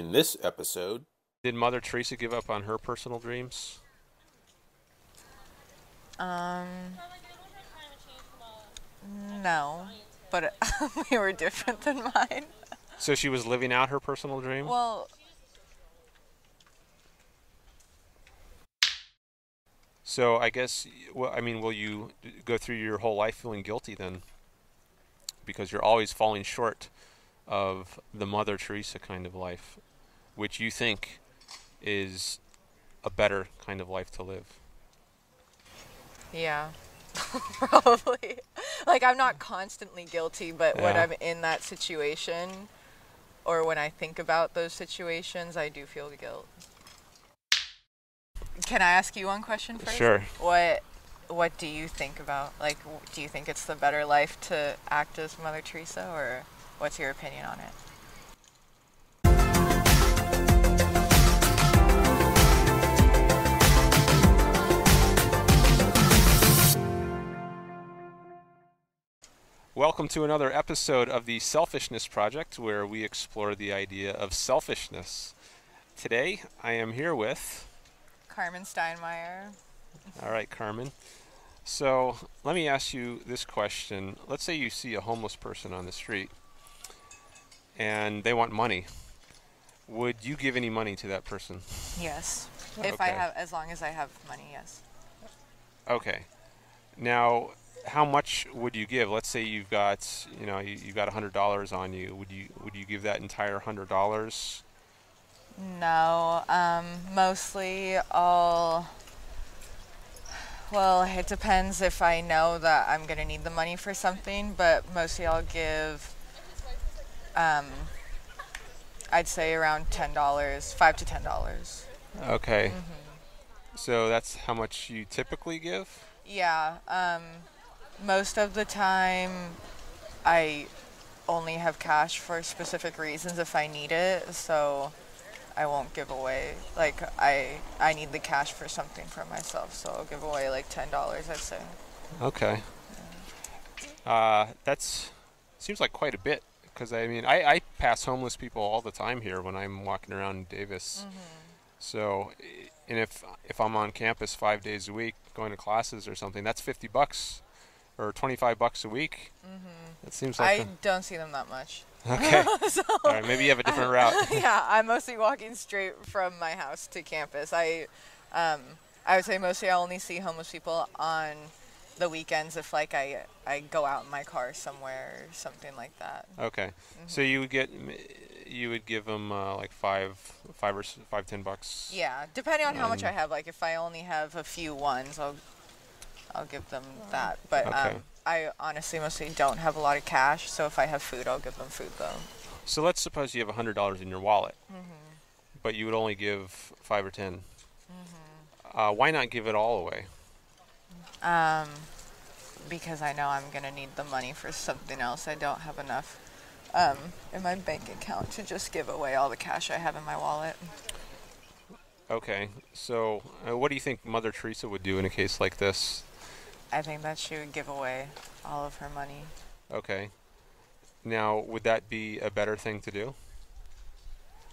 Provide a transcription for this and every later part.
In this episode, Did Mother Teresa give up on her personal dreams? Um, no, but we were different than mine. So she was living out her personal dream? Well, So I guess, well, I mean, will you go through your whole life feeling guilty then? Because you're always falling short of the Mother Teresa kind of life, which you think is a better kind of life to live. yeah, probably. Like I'm not constantly guilty, but when I'm in that situation, or when I think about those situations, I do feel guilt. Can I ask you one question first? Sure. What What do you think about? Like, do you think it's the better life to act as Mother Teresa, or what's your opinion on it? Welcome to another episode of the Selfishness Project, where we explore the idea of selfishness. Today, I am here with, Carmen Steinmeier. all right, Carmen. So, let me ask you this question. Let's say you see a homeless person on the street and they want money. Would you give any money to that person? Yes. If I have, as long as I have money, yes. Okay. Now, how much would you give? Let's say you've got, you know, you, you've got a hundred dollars on you. Would you would you give that entire hundred dollars? No, um, mostly I'll. Well, it depends if I know that I'm gonna need the money for something, but mostly I'll give. Um, I'd say around ten dollars, five to ten dollars. Okay. So that's how much you typically give? Yeah. Um, most of the time, I only have cash for specific reasons if I need it, so I won't give away. Like I, I need the cash for something for myself, so I'll give away like ten dollars. I'd say. Okay. Uh, that's seems like quite a bit because I mean I, I pass homeless people all the time here when I'm walking around Davis. So, and if if I'm on campus five days a week going to classes or something, that's fifty bucks or twenty five bucks a week. That seems like I don't see them that much. a, okay. all right, maybe you have a different route. yeah, I'm mostly walking straight from my house to campus. I, um, I would say mostly I only see homeless people on the weekends if like I I go out in my car somewhere or something like that. Okay, so you would get you would give them uh, like five five or five ten bucks. Yeah, depending on how much I Um, have. Like if I only have a few ones, I'll I'll give them that. But Okay. um, I honestly mostly don't have a lot of cash, so if I have food, I'll give them food though. So let's suppose you have a hundred dollars in your wallet, but you would only give five or 10 Uh, why not give it all away? Um, because I know I'm gonna need the money for something else. I don't have enough um, in my bank account to just give away all the cash I have in my wallet. Okay, so uh, what do you think Mother Teresa would do in a case like this? I think that she would give away all of her money. Okay, now would that be a better thing to do?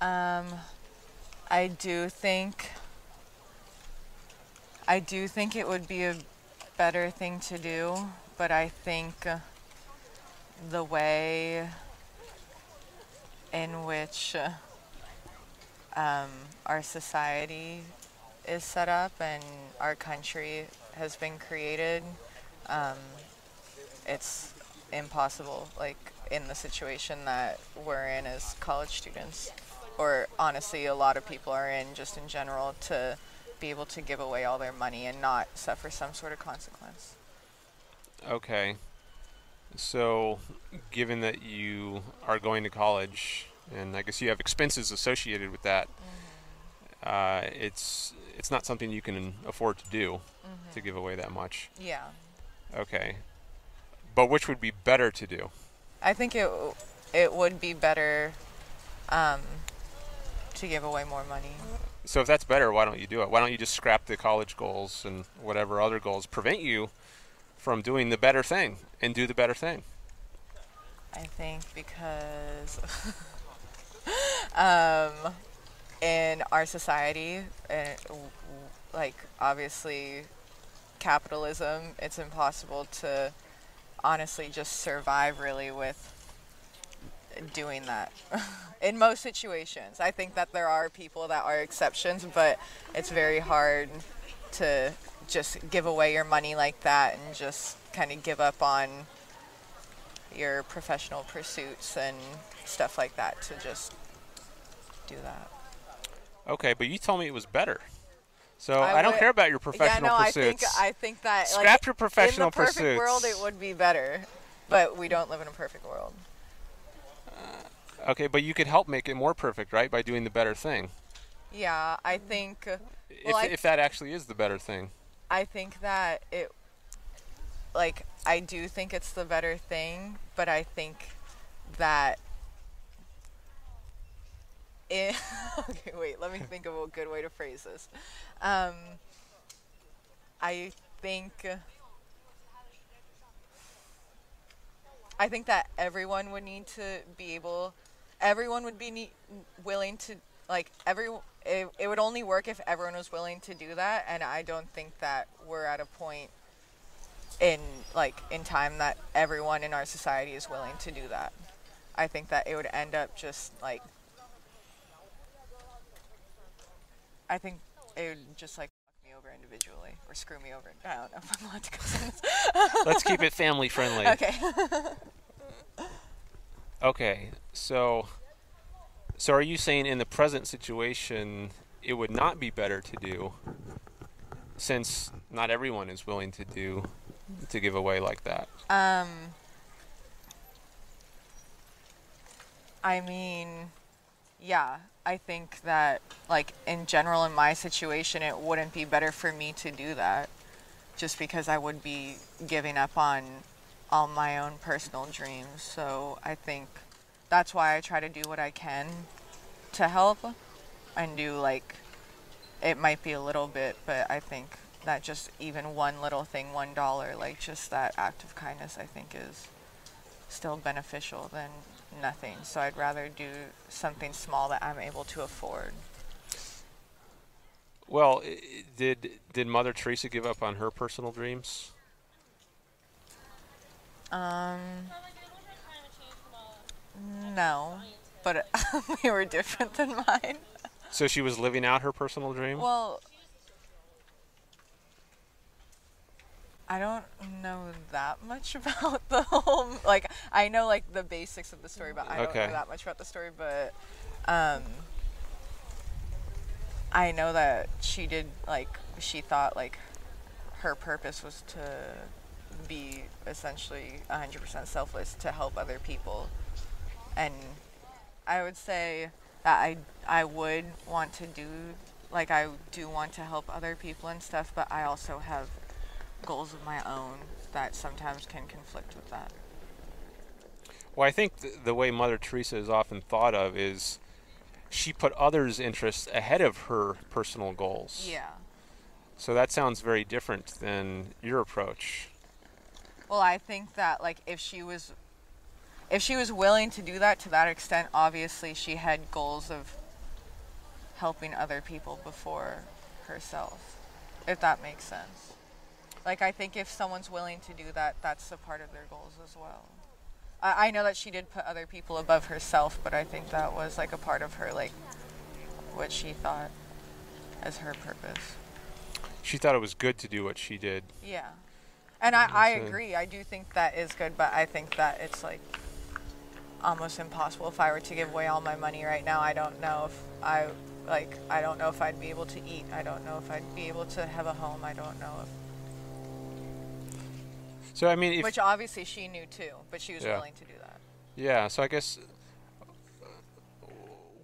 Um, I do think. I do think it would be a better thing to do, but I think the way in which um, our society is set up and our country has been created, um, it's impossible. Like in the situation that we're in as college students, or honestly, a lot of people are in just in general, to be able to give away all their money and not suffer some sort of consequence. Okay, so given that you are going to college, and I guess you have expenses associated with that, uh, it's it's not something you can afford to do to give away that much. Yeah, Okay, but which would be better to do? I think it it would be better um, to give away more money. So if that's better, why don't you do it? Why don't you just scrap the college goals and whatever other goals prevent you from doing the better thing and do the better thing? I think because um, in our society, and like obviously capitalism, it's impossible to honestly just survive really with doing that in most situations. I think that there are people that are exceptions, but it's very hard to just give away your money like that and just kind of give up on your professional pursuits and stuff like that to just do that. Okay, but you told me it was better. So I, I don't care about your professional yeah, no, pursuits. I think I think that scrap like, your professional in the perfect pursuits. world, it would be better, but we don't live in a perfect world. Okay, but you could help make it more perfect, right, by doing the better thing. Yeah, I think. Well, if I, if that actually is the better thing. I think that it. Like I do think it's the better thing, but I think that in, okay, wait, let me think of a good way to phrase this. Um, I think I think that everyone would need to be able everyone would be ne- willing to like every it, it would only work if everyone was willing to do that and I don't think that we're at a point in like in time that everyone in our society is willing to do that. I think that it would end up just like I think it would just like individually or screw me over. I don't know if I'm allowed to go Let's keep it family friendly. Okay. okay. So so are you saying in the present situation it would not be better to do since not everyone is willing to do to give away like that? Um I mean, yeah, I think that, like, in general, in my situation, it wouldn't be better for me to do that just because I would be giving up on all my own personal dreams. So I think that's why I try to do what I can to help and do, like, it might be a little bit, but I think that just even one little thing, one dollar, like, just that act of kindness, I think is still beneficial than nothing. So I'd rather do something small that I'm able to afford. Well, did did Mother Teresa give up on her personal dreams? Um, no, but they were different than mine. So she was living out her personal dream. Well, I don't know that much about the whole like I know like the basics of the story, but I don't Okay. know that much about the story. But um, I know that she did like she thought like her purpose was to be essentially 100% selfless to help other people, and I would say that I I would want to do like I do want to help other people and stuff, but I also have goals of my own that sometimes can conflict with that. Well, I think th- the way Mother Teresa is often thought of is she put others' interests ahead of her personal goals. Yeah. So that sounds very different than your approach. Well, I think that like if she was if she was willing to do that to that extent, obviously she had goals of helping other people before herself. If that makes sense. Like I think if someone's willing to do that, that's a part of their goals as well. I, I know that she did put other people above herself, but I think that was like a part of her like what she thought as her purpose. She thought it was good to do what she did. Yeah. And I, I agree. I do think that is good, but I think that it's like almost impossible if I were to give away all my money right now. I don't know if I like I don't know if I'd be able to eat. I don't know if I'd be able to have a home. I don't know if So I mean, if which obviously she knew too, but she was Yeah. willing to do that. yeah, so I guess uh,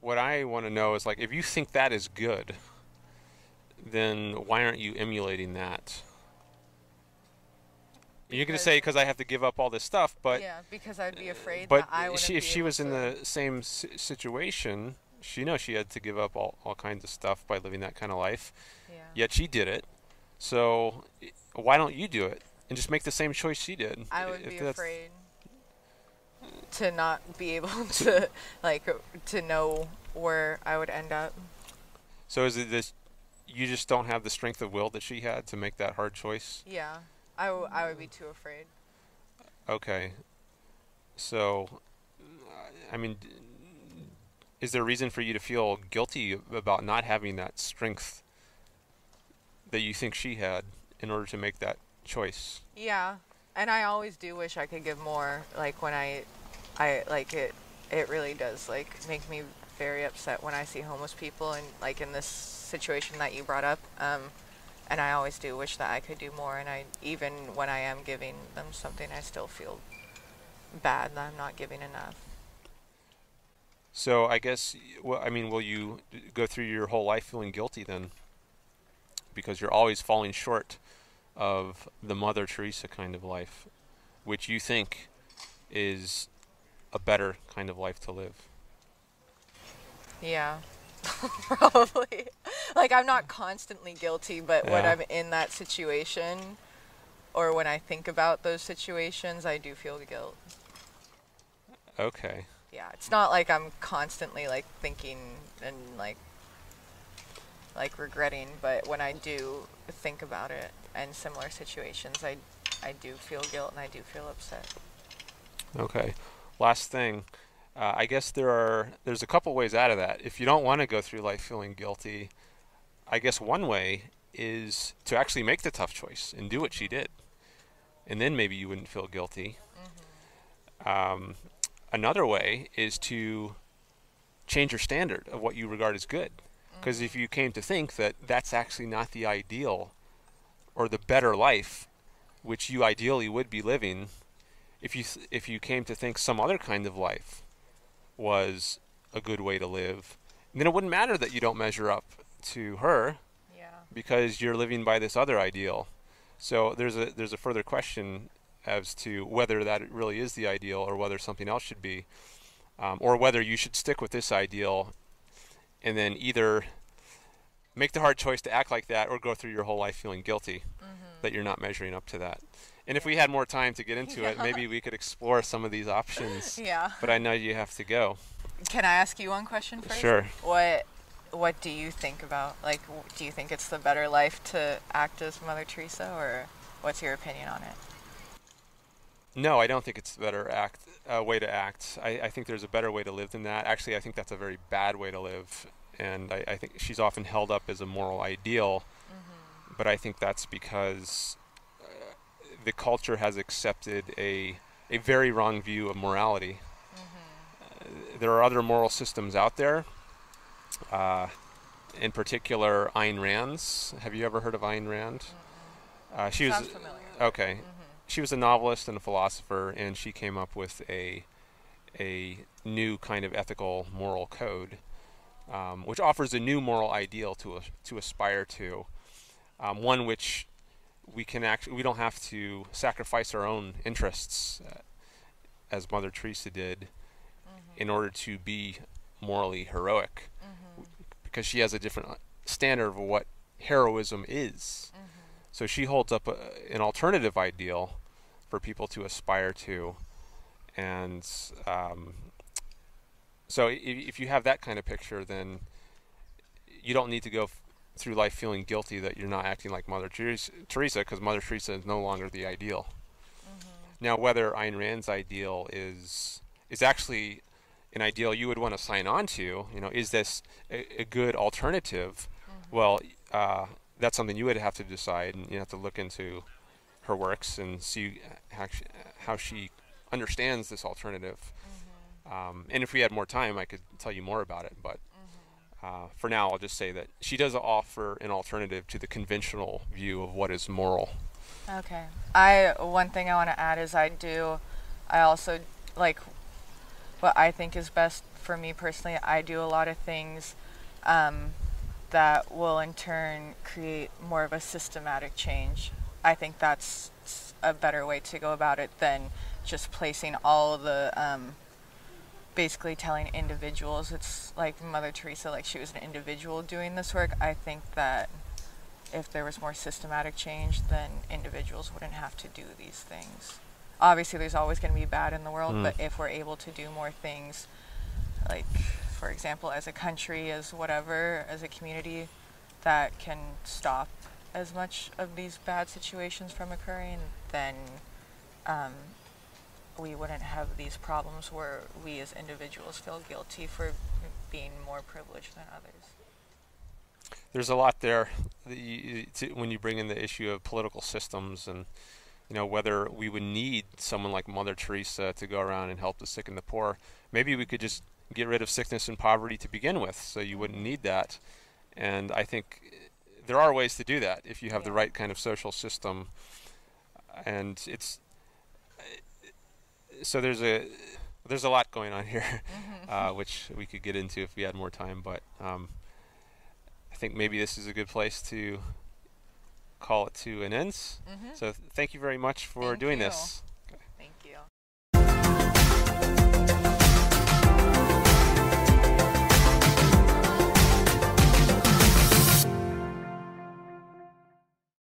what I want to know is like if you think that is good, then why aren't you emulating that? You're going to say because I have to give up all this stuff, but yeah, because I'd be afraid but that I wouldn't she, if she was in the same situation, she knows she had to give up all, all kinds of stuff by living that kind of life. yeah. Yet she did it. So why don't you do it and just make the same choice she did? I would If be afraid to not be able to like to know where I would end up. So is it this? You just don't have the strength of will that she had to make that hard choice. Yeah, I, w- I would be too afraid. Okay. So, I mean, d- is there a reason for you to feel guilty about not having that strength that you think she had in order to make that choice? Yeah, and I always do wish I could give more. Like when I, I like it. It really does like make me very upset when I see homeless people and like in this situation that you brought up. Um, and I always do wish that I could do more. And I even when I am giving them something, I still feel bad that I'm not giving enough. So I guess, well, I mean, will you go through your whole life feeling guilty then? Because you're always falling short of the Mother Teresa kind of life, which you think is a better kind of life to live. Yeah, probably. like I'm not constantly guilty, but when I'm in that situation, or when I think about those situations, I do feel guilt. Okay. Yeah, it's not like I'm constantly like thinking and like like regretting, but when I do think about it and similar situations, I I do feel guilt and I do feel upset. Okay. Last thing, uh, I guess there are there's a couple ways out of that. If you don't want to go through life feeling guilty, I guess one way is to actually make the tough choice and do what she did, and then maybe you wouldn't feel guilty. Um, another way is to change your standard of what you regard as good, because if you came to think that that's actually not the ideal or the better life, which you ideally would be living, if you if you came to think some other kind of life was a good way to live, then it wouldn't matter that you don't measure up to her Yeah. because you're living by this other ideal. So there's a there's a further question as to whether that really is the ideal or whether something else should be, um, or whether you should stick with this ideal, and then either make the hard choice to act like that or go through your whole life feeling guilty that you're not measuring up to that. And if we had more time to get into it, maybe we could explore some of these options. Yeah. But I know you have to go. Can I ask you one question first? Sure. What What do you think about like? Do you think it's the better life to act as Mother Teresa, or what's your opinion on it? No, I don't think it's a better act uh, way to act. I, I think there's a better way to live than that. Actually, I think that's a very bad way to live, and I, I think she's often held up as a moral ideal. But I think that's because uh, the culture has accepted a a very wrong view of morality. Uh, there are other moral systems out there. Uh, in particular, Ayn Rand's. Have you ever heard of Ayn Rand? Uh, she was Sounds familiar. okay she was a novelist and a philosopher, and she came up with a a new kind of ethical moral code, um, which offers a new moral ideal to to aspire to, um, one which we can actually we don't have to sacrifice our own interests, uh, as Mother Teresa did, in order to be morally heroic, because she has a different standard of what heroism is. So she holds up a, an alternative ideal for people to aspire to, and um, so if, if you have that kind of picture, then you don't need to go f- through life feeling guilty that you're not acting like Mother Teresa, because Mother Teresa is no longer the ideal. Mm-hmm. Now, whether Ayn Rand's ideal is is actually an ideal you would want to sign on to, you know, is this a, a good alternative? Mm-hmm. Well, uh, that's something you would have to decide, and you have to look into her works and see uh, how she, uh, how she understands this alternative. Um, and if we had more time, I could tell you more about it. But uh, for now, I'll just say that she does offer an alternative to the conventional view of what is moral. Okay. I one thing I want to add is I do I also like what I think is best for me personally. I do a lot of things um, that will in turn create more of a systematic change. I think that's a better way to go about it than just placing all the um, basically telling individuals it's like Mother Teresa like she was an individual doing this work. I think that if there was more systematic change, then individuals wouldn't have to do these things. Obviously, there's always going to be bad in the world, Mm. but if we're able to do more things, like for example, as a country, as whatever, as a community, that can stop as much of these bad situations from occurring, then um, we wouldn't have these problems where we as individuals feel guilty for being more privileged than others. There's a lot there you, to, when you bring in the issue of political systems and you know whether we would need someone like Mother Teresa to go around and help the sick and the poor. Maybe we could just get rid of sickness and poverty to begin with, so you wouldn't need that. And I think eh, there are ways to do that if you have yeah. the right kind of social system. And it's so there's a there's a lot going on here, mm-hmm. uh, which we could get into if we had more time. But um, I think maybe this is a good place to call it to an end. Mm-hmm. So thank you very much for thank doing you. this.